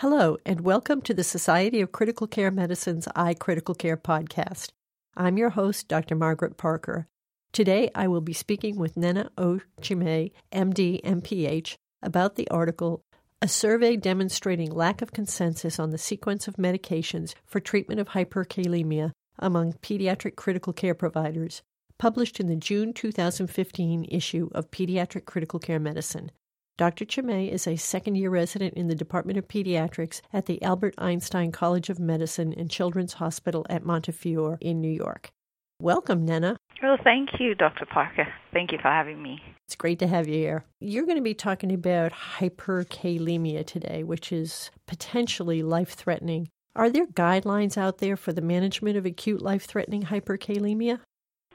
Hello, and welcome to the Society of Critical Care Medicine's iCritical Care podcast. I'm your host, Dr. Margaret Parker. Today, I will be speaking with Nnenna O. Chime, MD, MPH, about the article A Survey Demonstrating Lack of Consensus on the Sequence of Medications for Treatment of Hyperkalemia Among Pediatric Critical Care Providers, published in the June 2015 issue of Pediatric Critical Care Medicine. Dr. Chime is a second year resident in the Department of Pediatrics at the Albert Einstein College of Medicine and Children's Hospital at Montefiore in New York. Welcome, Nnenna. Well, thank you, Dr. Parker. Thank you for having me. It's great to have you here. You're going to be talking about hyperkalemia today, which is potentially life threatening. Are there guidelines out there for the management of acute life threatening hyperkalemia?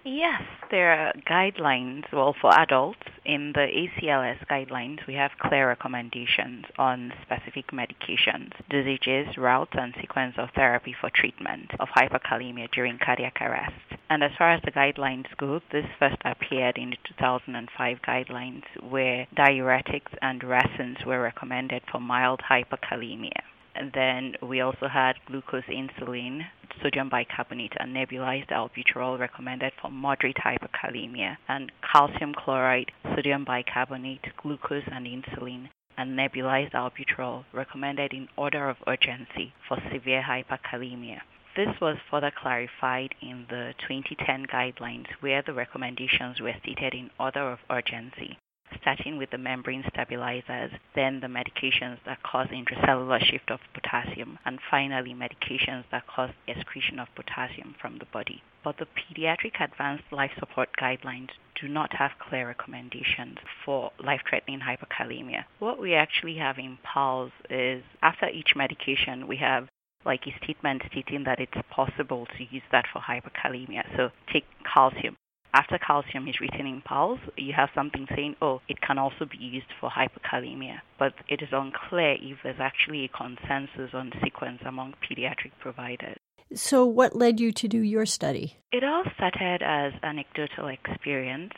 Yes, there are guidelines. Well, for adults, in the ACLS guidelines, we have clear recommendations on specific medications, dosages, routes, and sequence of therapy for treatment of hyperkalemia during cardiac arrest. And as far as the guidelines go, this first appeared in the 2005 guidelines where diuretics and resins were recommended for mild hyperkalemia. And then we also had glucose insulin, sodium bicarbonate, and nebulized albuterol recommended for moderate hyperkalemia, and calcium chloride, sodium bicarbonate, glucose, and insulin, and nebulized albuterol recommended in order of urgency for severe hyperkalemia. This was further clarified in the 2010 guidelines where the recommendations were stated in order of urgency starting with the membrane stabilizers, then the medications that cause intracellular shift of potassium, and finally medications that cause excretion of potassium from the body. But the pediatric advanced life support guidelines do not have clear recommendations for life-threatening hyperkalemia. What we actually have in PALS is after each medication we have like a statement stating that it's possible to use that for hyperkalemia. So take calcium after calcium is written in PALS, you have something saying, oh, it can also be used for hyperkalemia. But it is unclear if there's actually a consensus on sequence among pediatric providers. So, what led you to do your study? It all started as anecdotal experience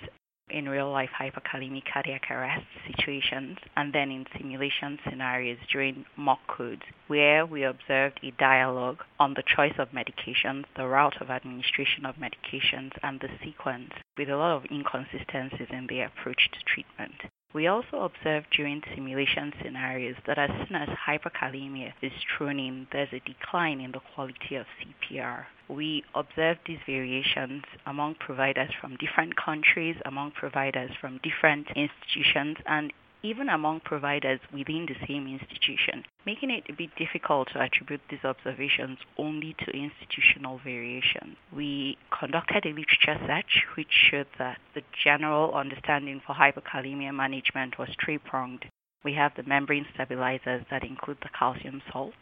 in real life hyperkalemic cardiac arrest situations and then in simulation scenarios during mock codes where we observed a dialogue on the choice of medications, the route of administration of medications, and the sequence with a lot of inconsistencies in the approach to treatment. We also observed during simulation scenarios that as soon as hyperkalemia is thrown in, there's a decline in the quality of CPR. We observed these variations among providers from different countries, among providers from different institutions, and even among providers within the same institution, making it a bit difficult to attribute these observations only to institutional variation. We conducted a literature search which showed that the general understanding for hyperkalemia management was three-pronged. We have the membrane stabilizers that include the calcium salts.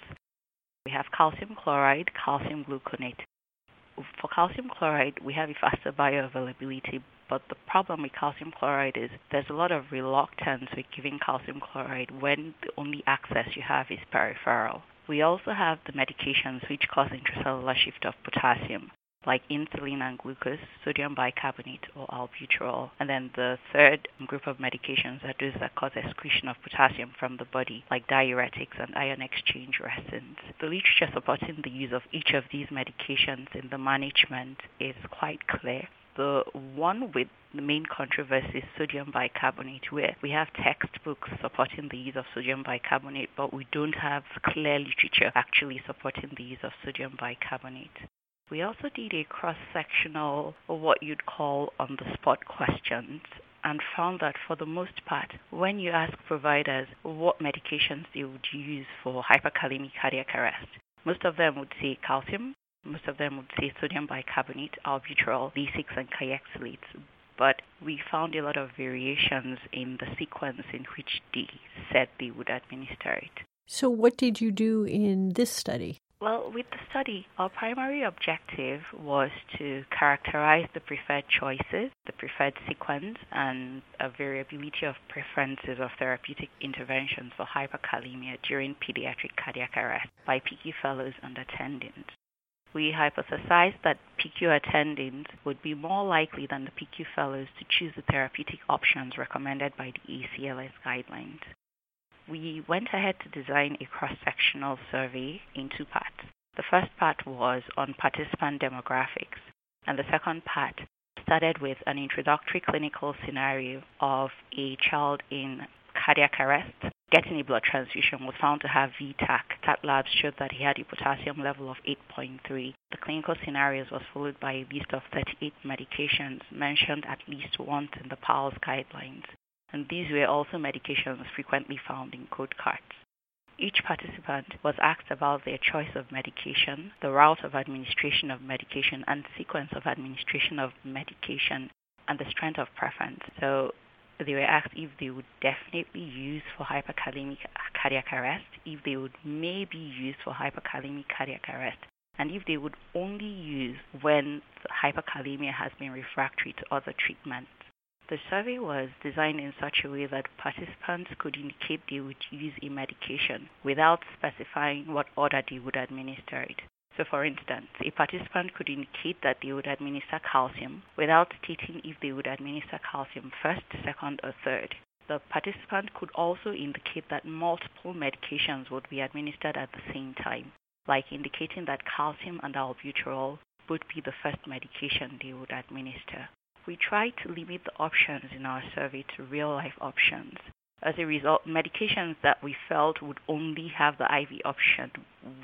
We have calcium chloride, calcium gluconate. For calcium chloride, we have a faster bioavailability but the problem with calcium chloride is there's a lot of reluctance with giving calcium chloride when the only access you have is peripheral. We also have the medications which cause intracellular shift of potassium, like insulin and glucose, sodium bicarbonate or albuterol. And then the third group of medications are those that cause excretion of potassium from the body, like diuretics and ion exchange resins. The literature supporting the use of each of these medications in the management is quite clear the one with the main controversy is sodium bicarbonate, where we have textbooks supporting the use of sodium bicarbonate, but we don't have clear literature actually supporting the use of sodium bicarbonate. We also did a cross-sectional, or what you'd call on-the-spot questions, and found that for the most part, when you ask providers what medications they would use for hyperkalemic cardiac arrest, most of them would say calcium, most of them would say sodium bicarbonate, albuterol, Lasix, and Kayexalates. But we found a lot of variations in the sequence in which they said they would administer it. So, what did you do in this study? Well, with the study, our primary objective was to characterize the preferred choices, the preferred sequence, and a variability of preferences of therapeutic interventions for hyperkalemia during pediatric cardiac arrest by PICU fellows and attendings we hypothesized that PICU attendings would be more likely than the PICU fellows to choose the therapeutic options recommended by the ACLS guidelines. we went ahead to design a cross-sectional survey in two parts. The first part was on participant demographics, and the second part started with an introductory clinical scenario of a child in cardiac arrest getting a blood transfusion was found to have V-tach. TAT labs showed that he had a potassium level of 8.3. The clinical scenarios was followed by a list of 38 medications mentioned at least once in the PALS guidelines. And these were also medications frequently found in code cards. Each participant was asked about their choice of medication, the route of administration of medication, and sequence of administration of medication, and the strength of preference. So they were asked if they would definitely use for hyperkalemic cardiac arrest, if they would maybe use for hyperkalemic cardiac arrest, and if they would only use when hyperkalemia has been refractory to other treatments. The survey was designed in such a way that participants could indicate they would use a medication without specifying what order they would administer it. So, for instance, a participant could indicate that they would administer calcium without stating if they would administer calcium first, second, or third. The participant could also indicate that multiple medications would be administered at the same time, like indicating that calcium and albuterol would be the first medication they would administer. We try to limit the options in our survey to real life options as a result, medications that we felt would only have the IV option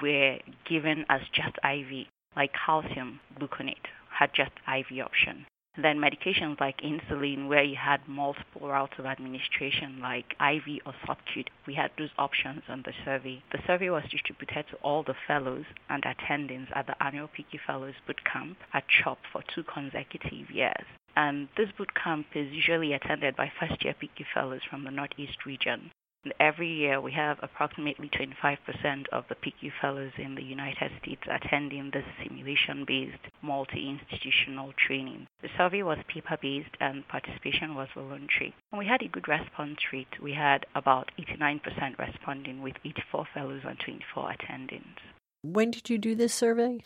were given as just IV, like calcium gluconate had just IV option. Then medications like insulin, where you had multiple routes of administration, like IV or subcut, we had those options on the survey. The survey was distributed to all the fellows and attendings at the annual PICU Fellows Boot Camp at CHOP for two consecutive years. And this boot camp is usually attended by first year PICU Fellows from the Northeast region. Every year, we have approximately 25% of the PICU fellows in the United States attending this simulation based multi institutional training. The survey was paper based and participation was voluntary. And we had a good response rate. We had about 89% responding, with 84 fellows and 24 attendings. When did you do this survey?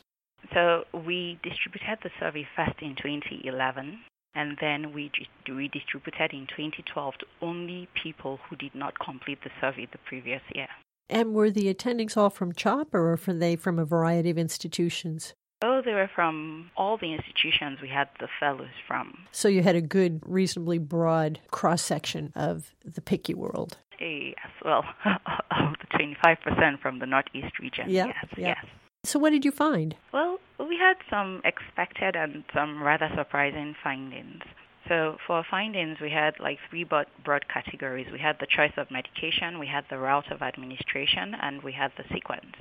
So we distributed the survey first in 2011 and then we redistributed in 2012 to only people who did not complete the survey the previous year. And were the attendings all from CHOP or were they from a variety of institutions? Oh, they were from all the institutions we had the fellows from. So you had a good, reasonably broad cross section of the PICU world. Yes, well, of the 25% from the Northeast region. Yeah, yes, yeah. yes. So what did you find? Well, we had some expected and some rather surprising findings. So for findings, we had like three broad, categories. We had the choice of medication, we had the route of administration, and we had the sequence.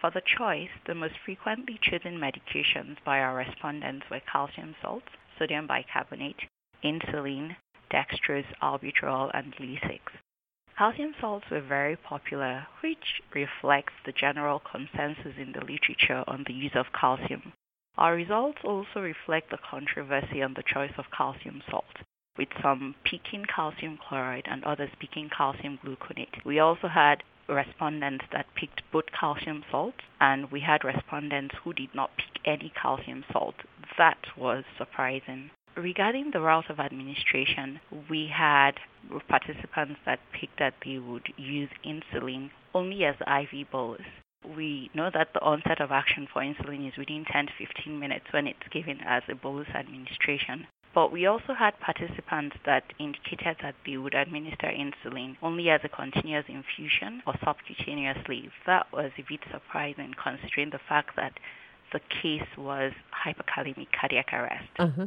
For the choice, the most frequently chosen medications by our respondents were calcium salts, sodium bicarbonate, insulin, dextrose, albuterol, and Lasix. Calcium salts were very popular, which reflects the general consensus in the literature on the use of calcium. Our results also reflect the controversy on the choice of calcium salt, with some picking calcium chloride and others picking calcium gluconate. We also had respondents that picked both calcium salts, and we had respondents who did not pick any calcium salt. That was surprising. Regarding the route of administration, we had participants that picked that they would use insulin only as IV bolus. We know that the onset of action for insulin is within 10 to 15 minutes when it's given as a bolus administration. But we also had participants that indicated that they would administer insulin only as a continuous infusion or subcutaneously. That was a bit surprising considering the fact that the case was hyperkalemic cardiac arrest. Uh-huh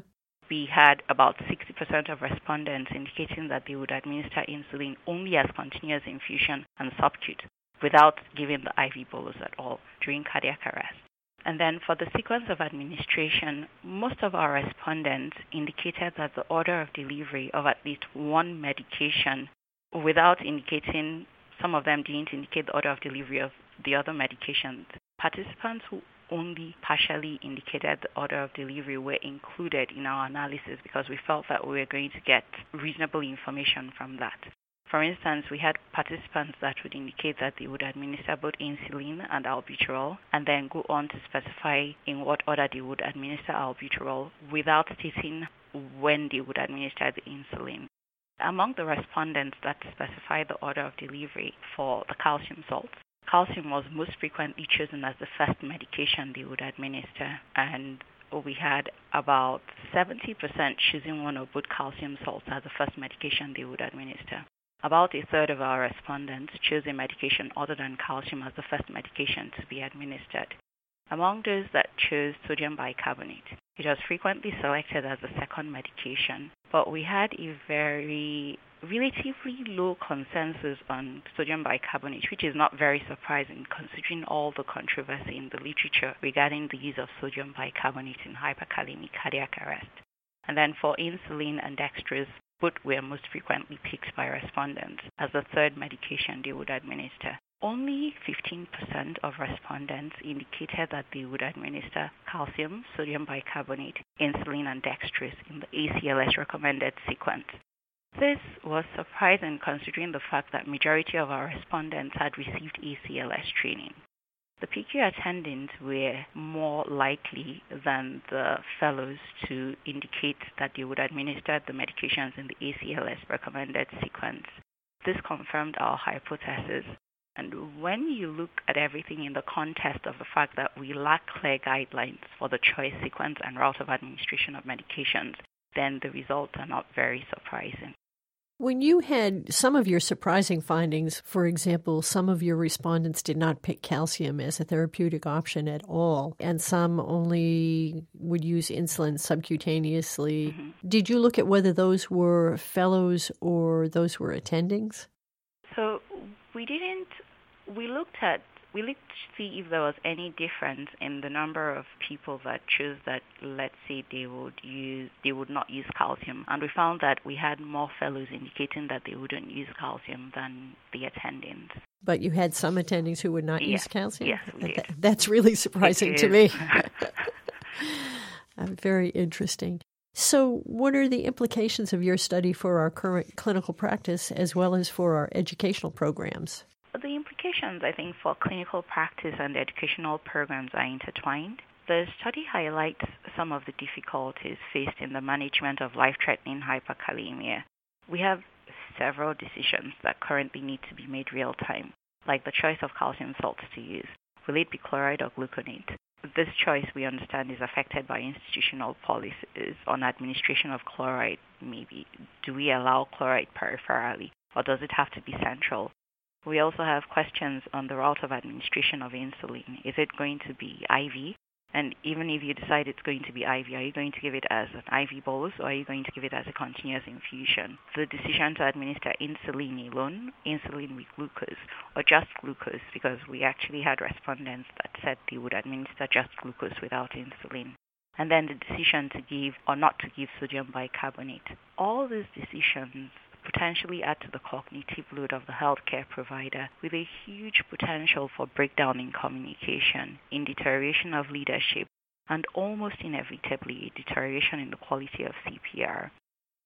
we had about 60% of respondents indicating that they would administer insulin only as continuous infusion and subcut without giving the IV bolus at all during cardiac arrest. And then for the sequence of administration, most of our respondents indicated that the order of delivery of at least one medication without indicating, some of them didn't indicate the order of delivery of the other medications. Participants who only partially indicated the order of delivery were included in our analysis because we felt that we were going to get reasonable information from that. For instance, we had participants that would indicate that they would administer both insulin and albuterol and then go on to specify in what order they would administer albuterol without stating when they would administer the insulin. Among the respondents that specified the order of delivery for the calcium salts, calcium was most frequently chosen as the first medication they would administer, and we had about 70% choosing one or both calcium salts as the first medication they would administer. About a third of our respondents chose a medication other than calcium as the first medication to be administered. Among those that chose sodium bicarbonate, it was frequently selected as the second medication, but we had a very relatively low consensus on sodium bicarbonate, which is not very surprising considering all the controversy in the literature regarding the use of sodium bicarbonate in hyperkalemic cardiac arrest. And then for insulin and dextrose, both were most frequently picked by respondents as the third medication they would administer. Only 15% of respondents indicated that they would administer calcium, sodium bicarbonate, insulin, and dextrose in the ACLS recommended sequence. This was surprising considering the fact that majority of our respondents had received ACLS training. The PICU attendants were more likely than the fellows to indicate that they would administer the medications in the ACLS recommended sequence. This confirmed our hypothesis and when you look at everything in the context of the fact that we lack clear guidelines for the choice sequence and route of administration of medications, then the results are not very surprising. When you had some of your surprising findings, for example, some of your respondents did not pick calcium as a therapeutic option at all, and some only would use insulin subcutaneously. Mm-hmm. Did you look at whether those were fellows or those were attendings? So we didn't we looked at we looked to see if there was any difference in the number of people that chose that let's say they would use they would not use calcium. And we found that we had more fellows indicating that they wouldn't use calcium than the attendings. But you had some attendings who would not yeah. use calcium? Yes we did. that's really surprising to me. Uh, very interesting so, what are the implications of your study for our current clinical practice as well as for our educational programs? The implications, I think, for clinical practice and educational programs are intertwined. The study highlights some of the difficulties faced in the management of life threatening hyperkalemia. We have several decisions that currently need to be made real time, like the choice of calcium salts to use. Will it be chloride or gluconate? This choice, we understand, is affected by institutional policies on administration of chloride, maybe. Do we allow chloride peripherally, or does it have to be central? We also have questions on the route of administration of insulin. Is it going to be IV? And even if you decide it's going to be IV, are you going to give it as an IV bolus or are you going to give it as a continuous infusion? The decision to administer insulin alone, insulin with glucose, or just glucose, because we actually had respondents that said they would administer just glucose without insulin and then the decision to give or not to give sodium bicarbonate. All these decisions potentially add to the cognitive load of the healthcare provider with a huge potential for breakdown in communication, in deterioration of leadership, and almost inevitably a deterioration in the quality of CPR.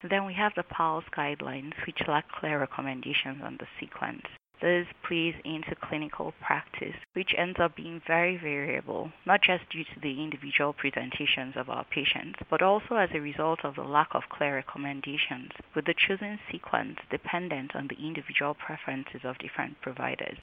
Then we have the PALS guidelines, which lack clear recommendations on the sequence. This plays into clinical practice, which ends up being very variable, not just due to the individual presentations of our patients, but also as a result of the lack of clear recommendations, with the chosen sequence dependent on the individual preferences of different providers.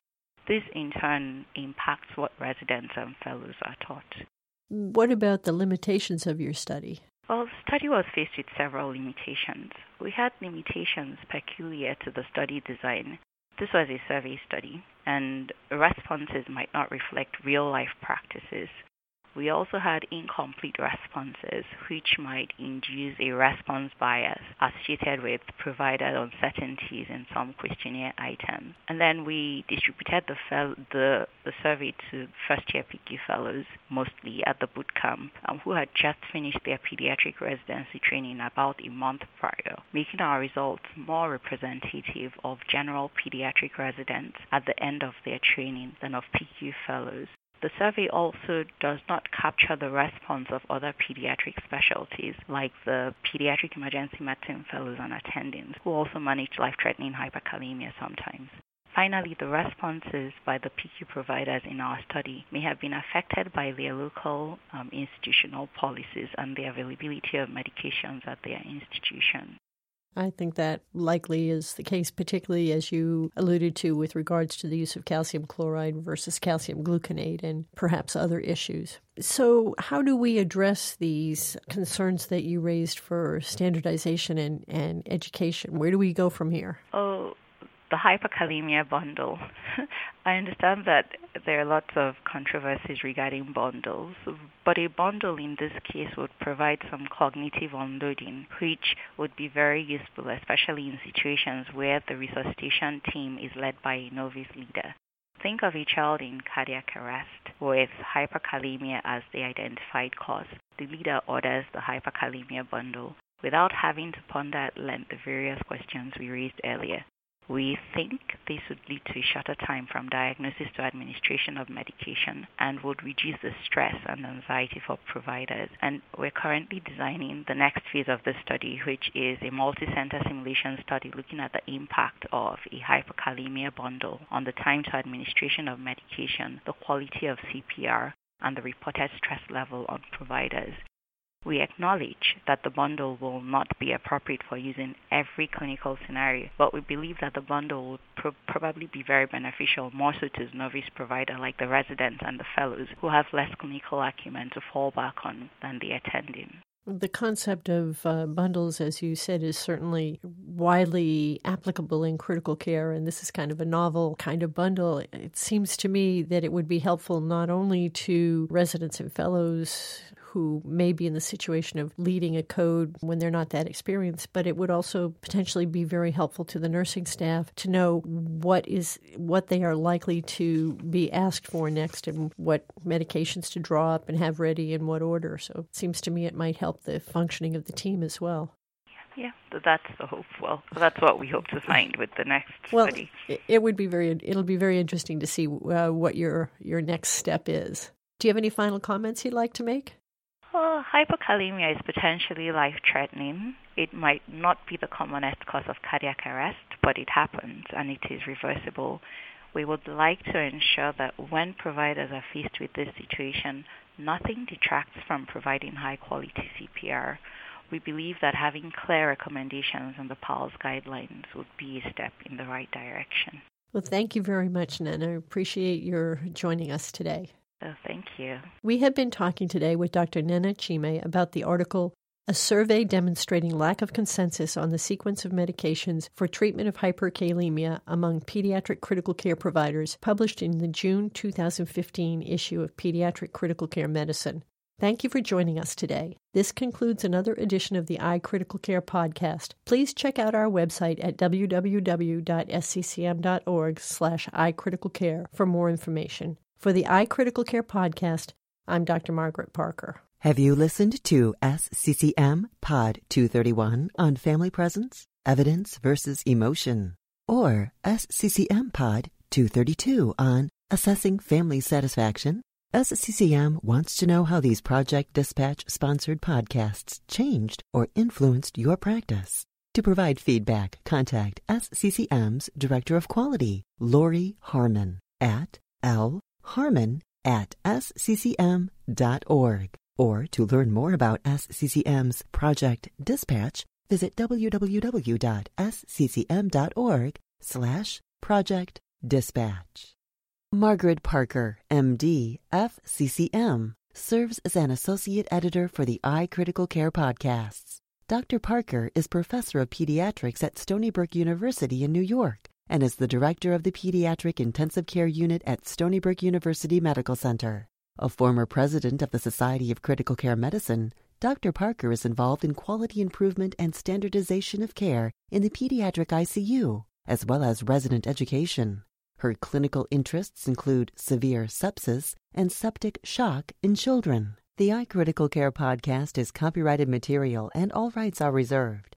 This in turn impacts what residents and fellows are taught. What about the limitations of your study? Well, the study was faced with several limitations. We had limitations peculiar to the study design, this was a survey study, and responses might not reflect real life practices. We also had incomplete responses, which might induce a response bias associated with provided uncertainties in some questionnaire items. And then we distributed the, fel- the, the survey to first year PICU fellows, mostly at the boot camp, um, who had just finished their pediatric residency training about a month prior, making our results more representative of general pediatric residents at the end of their training than of PICU fellows. The survey also does not capture the response of other pediatric specialties like the pediatric emergency medicine fellows and attendings who also manage life-threatening hyperkalemia sometimes. Finally, the responses by the PICU providers in our study may have been affected by their local um, institutional policies and the availability of medications at their institution. I think that likely is the case, particularly as you alluded to with regards to the use of calcium chloride versus calcium gluconate and perhaps other issues. So, how do we address these concerns that you raised for standardization and, and education? Where do we go from here? Oh, the hyperkalemia bundle. I understand that there are lots of controversies regarding bundles, but a bundle in this case would provide some cognitive unloading, which would be very useful, especially in situations where the resuscitation team is led by a novice leader. Think of a child in cardiac arrest with hyperkalemia as the identified cause. The leader orders the hyperkalemia bundle without having to ponder at length the various questions we raised earlier. We think this would lead to a shorter time from diagnosis to administration of medication and would reduce the stress and anxiety for providers. And we're currently designing the next phase of the study, which is a multi-center simulation study looking at the impact of a hyperkalemia bundle on the time to administration of medication, the quality of CPR, and the reported stress level on providers. We acknowledge that the bundle will not be appropriate for use in every clinical scenario, but we believe that the bundle will pro- probably be very beneficial more so to novice provider like the residents and the fellows who have less clinical acumen to fall back on than the attending. The concept of uh, bundles, as you said, is certainly widely applicable in critical care, and this is kind of a novel kind of bundle. It seems to me that it would be helpful not only to residents and fellows who may be in the situation of leading a code when they're not that experienced, but it would also potentially be very helpful to the nursing staff to know what is what they are likely to be asked for next and what medications to draw up and have ready in what order. So it seems to me it might help the functioning of the team as well. Yeah, that's the hope. Well, that's what we hope to find with the next well, study. It would be very. It'll be very interesting to see uh, what your your next step is. Do you have any final comments you'd like to make? Well, hypokalemia is potentially life threatening. It might not be the commonest cause of cardiac arrest, but it happens and it is reversible. We would like to ensure that when providers are faced with this situation, nothing detracts from providing high quality CPR. We believe that having clear recommendations in the PALS guidelines would be a step in the right direction. Well, thank you very much, Nana. I appreciate your joining us today. Oh, thank you. We have been talking today with Dr. Nnenna Chime about the article A Survey Demonstrating Lack of Consensus on the Sequence of Medications for Treatment of Hyperkalemia Among Pediatric Critical Care Providers, published in the June 2015 issue of Pediatric Critical Care Medicine. Thank you for joining us today. This concludes another edition of the iCritical Care podcast. Please check out our website at www.sccm.org slash iCriticalCare for more information. For the iCritical Care podcast, I'm Dr. Margaret Parker. Have you listened to SCCM Pod 231 on family presence, evidence versus emotion? Or SCCM Pod 232 on assessing family satisfaction? SCCM wants to know how these Project Dispatch sponsored podcasts changed or influenced your practice. To provide feedback, contact SCCM's Director of Quality, Lori Harmon, at L harmon at sccm.org. Or to learn more about SCCM's Project Dispatch, visit www.sccm.org slash project dispatch. Margaret Parker, MD, FCCM, serves as an associate editor for the iCritical Care podcasts. Dr. Parker is professor of pediatrics at Stony Brook University in New York and is the director of the Pediatric Intensive Care Unit at Stony Brook University Medical Center. A former president of the Society of Critical Care Medicine, Dr. Parker is involved in quality improvement and standardization of care in the pediatric ICU, as well as resident education. Her clinical interests include severe sepsis and septic shock in children. The iCritical Care podcast is copyrighted material and all rights are reserved.